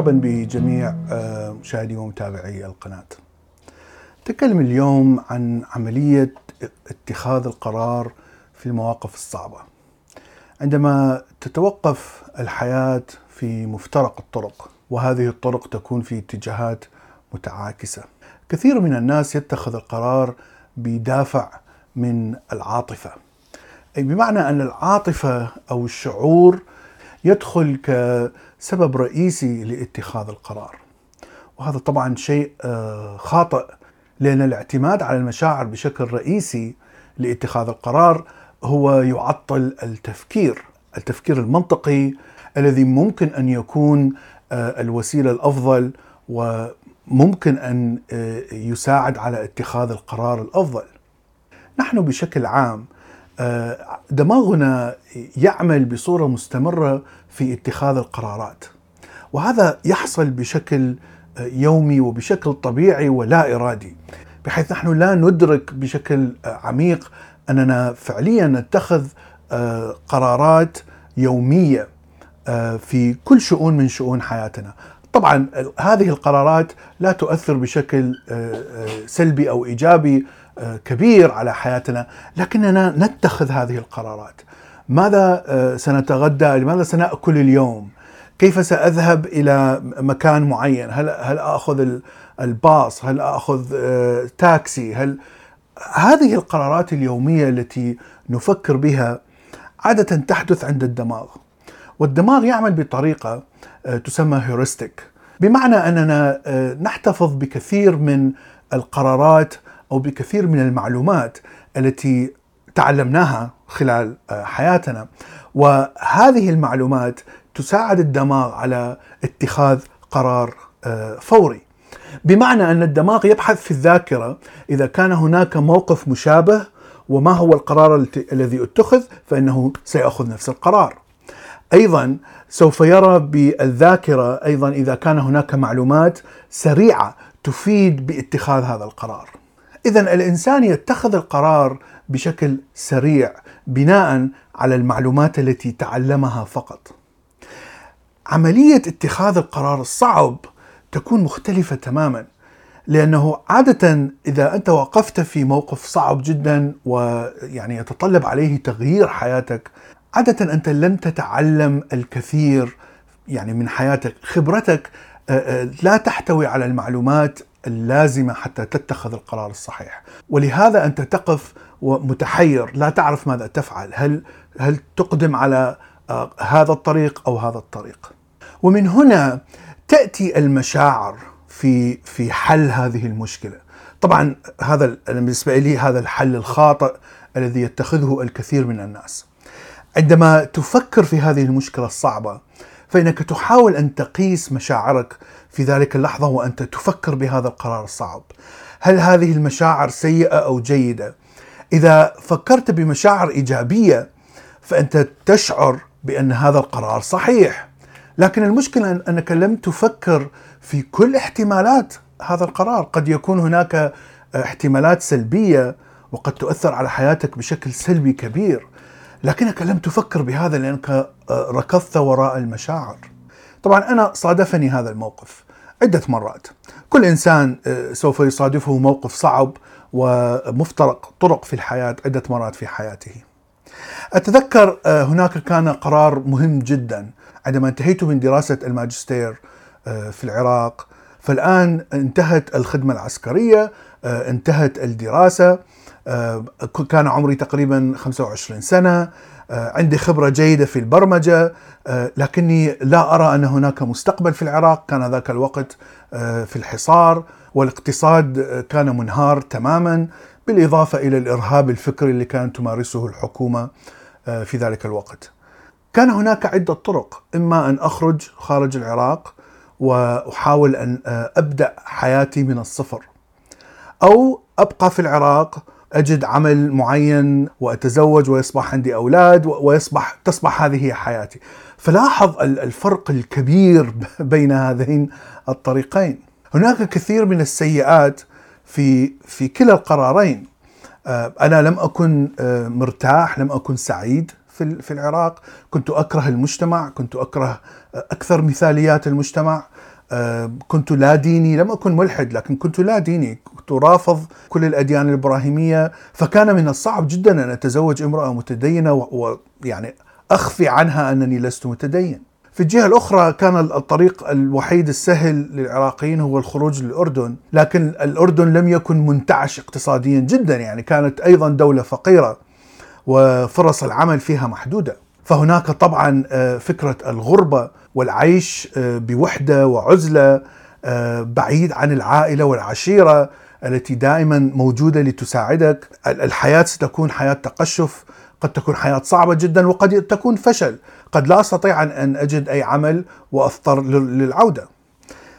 مرحبا بجميع آه، مشاهدي ومتابعي القناة. نتكلم اليوم عن عملية اتخاذ القرار في المواقف الصعبة. عندما تتوقف الحياة في مفترق الطرق وهذه الطرق تكون في اتجاهات متعاكسة. كثير من الناس يتخذ القرار بدافع من العاطفة. أي بمعنى أن العاطفة أو الشعور يدخل كسبب رئيسي لاتخاذ القرار. وهذا طبعا شيء آه، خاطئ لأن الاعتماد على المشاعر بشكل رئيسي لاتخاذ القرار هو يعطل التفكير التفكير المنطقي الذي ممكن أن يكون آه، الوسيلة الأفضل وممكن أن آه، يساعد على اتخاذ القرار الأفضل. نحن بشكل عام دماغنا يعمل بصورة مستمرة في اتخاذ القرارات. وهذا يحصل بشكل يومي وبشكل طبيعي ولا إرادي بحيث نحن لا ندرك بشكل عميق أننا فعليا نتخذ قرارات يومية في كل شؤون من شؤون حياتنا. طبعا هذه القرارات لا تؤثر بشكل سلبي أو إيجابي كبير على حياتنا لكننا نتخذ هذه القرارات. ماذا آه، سنتغدى؟ لماذا سنأكل اليوم؟ كيف سأذهب إلى مكان معين؟ هل هل أخذ الباص؟ هل أخذ آه، تاكسي؟ هل هذه القرارات اليومية التي نفكر بها عادة تحدث عند الدماغ. والدماغ يعمل بطريقة آه، تسمى هيورستيك بمعنى أننا نحتفظ بكثير من القرارات أو بكثير من المعلومات التي تعلمناها خلال آه، حياتنا وهذه المعلومات تساعد الدماغ على اتخاذ قرار آه، فوري بمعنى أن الدماغ يبحث في الذاكرة إذا كان هناك موقف مشابه وما هو القرار الذي اتخذ فإنه سيأخذ نفس القرار. أيضا سوف يرى بالذاكرة أيضا إذا كان هناك معلومات سريعة تفيد باتخاذ هذا القرار. اذا الإنسان يتخذ القرار بشكل سريع بناء على المعلومات التي تعلمها فقط. عملية اتخاذ القرار الصعب تكون مختلفة تماما لأنه عادة إذا أنت وقفت في موقف صعب جدا ويعني يتطلب عليه تغيير حياتك عادة أنت لم تتعلم الكثير يعني من حياتك خبرتك لا تحتوي على المعلومات اللازمة حتى تتخذ القرار الصحيح. ولهذا أنت تقف ومتحير لا تعرف ماذا تفعل. هل هل تقدم على آه، هذا الطريق أو هذا الطريق؟ ومن هنا تأتي المشاعر في في حل هذه المشكلة. طبعا هذا بالنسبة لي هذا الحل الخاطئ الذي يتخذه الكثير من الناس. عندما تفكر في هذه المشكلة الصعبة فإنك تحاول أن تقيس مشاعرك في ذلك اللحظة وأنت تفكر بهذا القرار الصعب. هل هذه المشاعر سيئة أو جيدة؟ إذا فكرت بمشاعر إيجابية فأنت تشعر بأن هذا القرار صحيح. لكن المشكلة أنك لم تفكر في كل احتمالات هذا القرار، قد يكون هناك احتمالات سلبية وقد تؤثر على حياتك بشكل سلبي كبير. لكنك لم تفكر بهذا لأنك آه، ركضت وراء المشاعر. طبعا أنا صادفني هذا الموقف عدة مرات. كل إنسان آه، سوف يصادفه موقف صعب ومفترق طرق في الحياة عدة مرات في حياته. أتذكر آه، هناك كان قرار مهم جدا عندما انتهيت من دراسة الماجستير في العراق فالآن انتهت الخدمة العسكرية انتهت الدراسة آه، كان عمري تقريبا 25 سنة آه، عندي خبرة جيدة في البرمجة آه، لكني لا أرى أن هناك مستقبل في العراق. كان ذاك الوقت في الحصار والاقتصاد كان منهار تماما بالإضافة إلى الإرهاب الفكري اللي كانت تمارسه الحكومة في ذلك الوقت. كان هناك عدة طرق إما أن أخرج خارج العراق وأحاول أن أبدأ حياتي من الصفر أو أبقى في العراق أجد عمل معين وأتزوج ويصبح عندي أولاد ويصبح تصبح هذه هي حياتي. فلاحظ الفرق الكبير بين هذين الطريقين. هناك كثير من السيئات في في كلا القرارين. آه، أنا لم أكن آه، مرتاح، لم أكن سعيد في في العراق، كنت أكره المجتمع، كنت أكره آه، أكثر مثاليات المجتمع، كنت لا ديني لم أكن ملحد لكن كنت لا ديني كنت رافض كل الأديان الإبراهيمية. فكان من الصعب جدا أن أتزوج امرأة متدينة ويعني أخفي عنها أنني لست متدين. في الجهة الأخرى كان الطريق الوحيد السهل للعراقيين هو الخروج للأردن لكن الأردن لم يكن منتعش اقتصاديا جدا يعني كانت أيضا دولة فقيرة وفرص العمل فيها محدودة. فهناك طبعا آه، فكرة الغربة والعيش آه، بوحدة وعزلة آه، بعيد عن العائلة والعشيرة التي دائما موجودة لتساعدك. الحياة ستكون حياة تقشف قد تكون حياة صعبة جدا وقد تكون فشل. قد لا أستطيع أن أجد أي عمل وأضطر للعودة.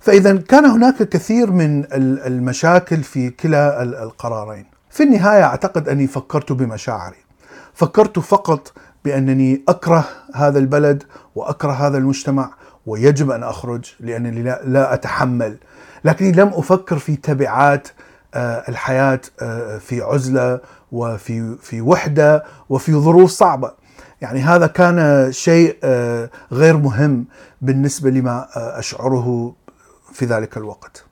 فإذا كان هناك كثير من المشاكل في كلا القرارين. في النهاية أعتقد أني فكرت بمشاعري. فكرت فقط بأنني أكره هذا البلد وأكره هذا المجتمع ويجب أن أخرج لأنني لا أتحمل. لكني لم أفكر في تبعات آه، الحياة آه، في عزلة وفي في وحدة وفي ظروف صعبة. يعني هذا كان شيء آه، غير مهم بالنسبة لما أشعره في ذلك الوقت.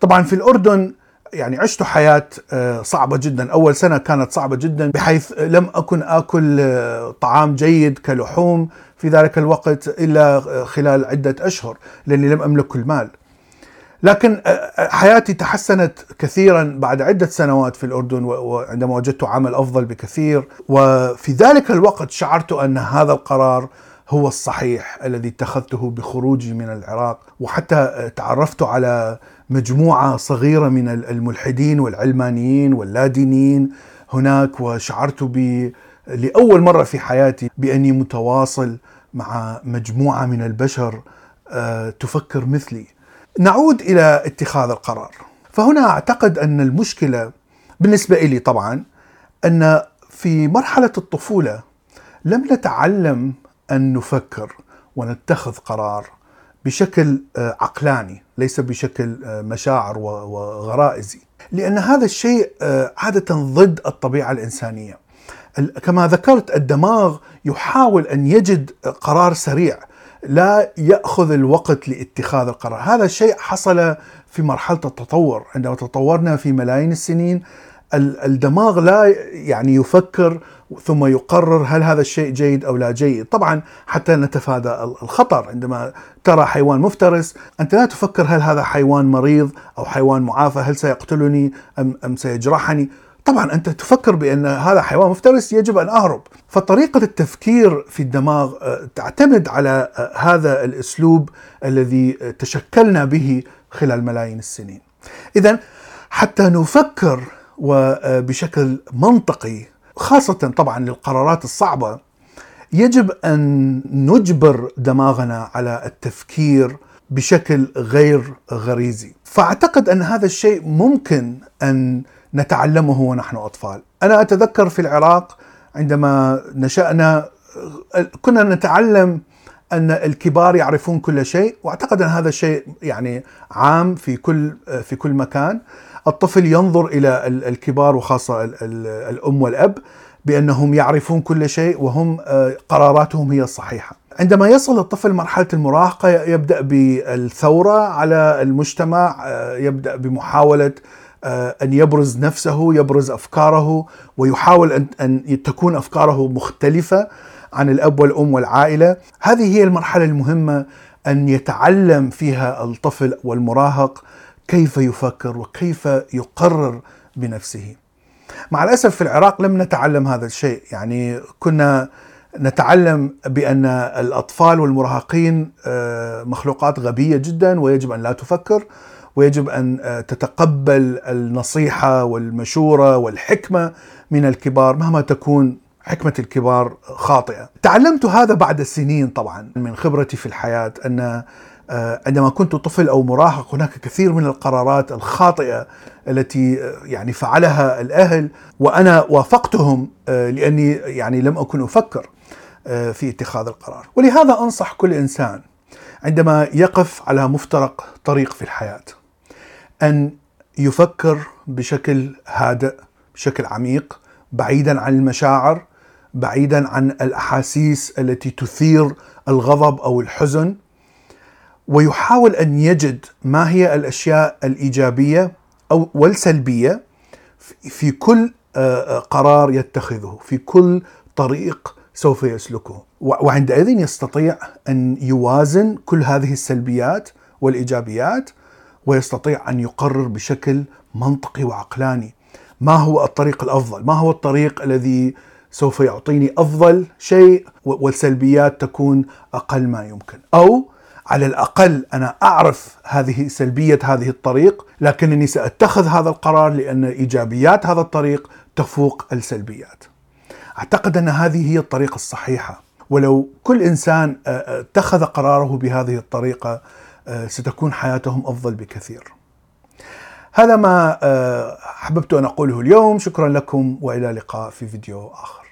طبعا في الأردن يعني عشت حياة آه، صعبة جدا. أول سنة كانت صعبة جدا بحيث لم أكن آكل آه، طعام جيد كلحوم في ذلك الوقت إلا آه، خلال عدة أشهر لأني لم أملك المال لكن حياتي تحسنت كثيرا بعد عدة سنوات في الأردن وعندما وجدت عمل أفضل بكثير. وفي ذلك الوقت شعرت أن هذا القرار هو الصحيح الذي اتخذته بخروجي من العراق وحتى تعرفت على مجموعة صغيرة من الملحدين والعلمانيين واللادينيين هناك وشعرت ب لأول مرة في حياتي بأني متواصل مع مجموعة من البشر آه، تفكر مثلي. نعود إلى اتخاذ القرار. فهنا أعتقد أن المشكلة بالنسبة لي طبعا أن في مرحلة الطفولة لم نتعلم أن نفكر ونتخذ قرار بشكل آه، عقلاني ليس بشكل آه، مشاعر وغرائزي. لأن هذا الشيء آه، عادة ضد الطبيعة الإنسانية. كما ذكرت الدماغ يحاول أن يجد قرار سريع لا يأخذ الوقت لاتخاذ القرار. هذا الشيء حصل في مرحلة التطور. عندما تطورنا في ملايين السنين الدماغ لا يعني يفكر ثم يقرر هل هذا الشيء جيد أو لا جيد، طبعا حتى نتفادى الخطر عندما ترى حيوان مفترس أنت لا تفكر هل هذا حيوان مريض أو حيوان معافى، هل سيقتلني ام أم سيجرحني؟ طبعا أنت تفكر بأن هذا حيوان مفترس يجب أن أهرب، فطريقة التفكير في الدماغ آه، تعتمد على آه، هذا الأسلوب الذي تشكلنا به خلال ملايين السنين. اذا حتى نفكر وبشكل منطقي خاصة طبعا للقرارات الصعبة يجب أن نجبر دماغنا على التفكير بشكل غير غريزي. فأعتقد أن هذا الشيء ممكن أن نتعلمه ونحن أطفال. أنا أتذكر في العراق عندما نشأنا كنا نتعلم أن الكبار يعرفون كل شيء وأعتقد أن هذا الشيء يعني عام في كل في كل مكان. الطفل ينظر إلى الكبار وخاصة الأم والأب بأنهم يعرفون كل شيء وهم آه، قراراتهم هي الصحيحة. عندما يصل الطفل مرحلة المراهقة يبدأ بالثورة على المجتمع، آه، يبدأ بمحاولة آه، أن يبرز نفسه، يبرز أفكاره ويحاول أن تكون أفكاره مختلفة عن الأب والأم والعائلة، هذه هي المرحلة المهمة أن يتعلم فيها الطفل والمراهق كيف يفكر وكيف يقرر بنفسه. مع الأسف في العراق لم نتعلم هذا الشيء، يعني كنا نتعلم بأن الأطفال والمراهقين آه، مخلوقات غبية جدا ويجب أن لا تفكر ويجب أن آه، تتقبل النصيحة والمشورة والحكمة من الكبار مهما تكون حكمة الكبار خاطئة. تعلمت هذا بعد سنين طبعا من خبرتي في الحياة أن عندما كنت طفل أو مراهق هناك كثير من القرارات الخاطئة التي آه، يعني فعلها الأهل وأنا وافقتهم آه، لأني يعني لم أكن أفكر في اتخاذ القرار. ولهذا أنصح كل إنسان عندما يقف على مفترق طريق في الحياة أن يفكر بشكل هادئ بشكل عميق بعيدا عن المشاعر بعيدا عن الأحاسيس التي تثير الغضب أو الحزن. ويحاول أن يجد ما هي الأشياء الإيجابية أو والسلبية في كل آه، قرار يتخذه، في كل طريق سوف يسلكه، وعندئذ يستطيع أن يوازن كل هذه السلبيات والإيجابيات ويستطيع أن يقرر بشكل منطقي وعقلاني. ما هو الطريق الأفضل؟ ما هو الطريق الذي سوف يعطيني أفضل شيء؟ والسلبيات تكون أقل ما يمكن. أو على الأقل أنا أعرف هذه سلبية هذه الطريق لكنني سأتخذ هذا القرار لأن إيجابيات هذا الطريق تفوق السلبيات. أعتقد أن هذه هي الطريقة الصحيحة ولو كل إنسان اتخذ قراره بهذه الطريقة ستكون حياتهم أفضل بكثير. هذا ما حببت أن أقوله اليوم، شكرا لكم وإلى اللقاء في فيديو آخر.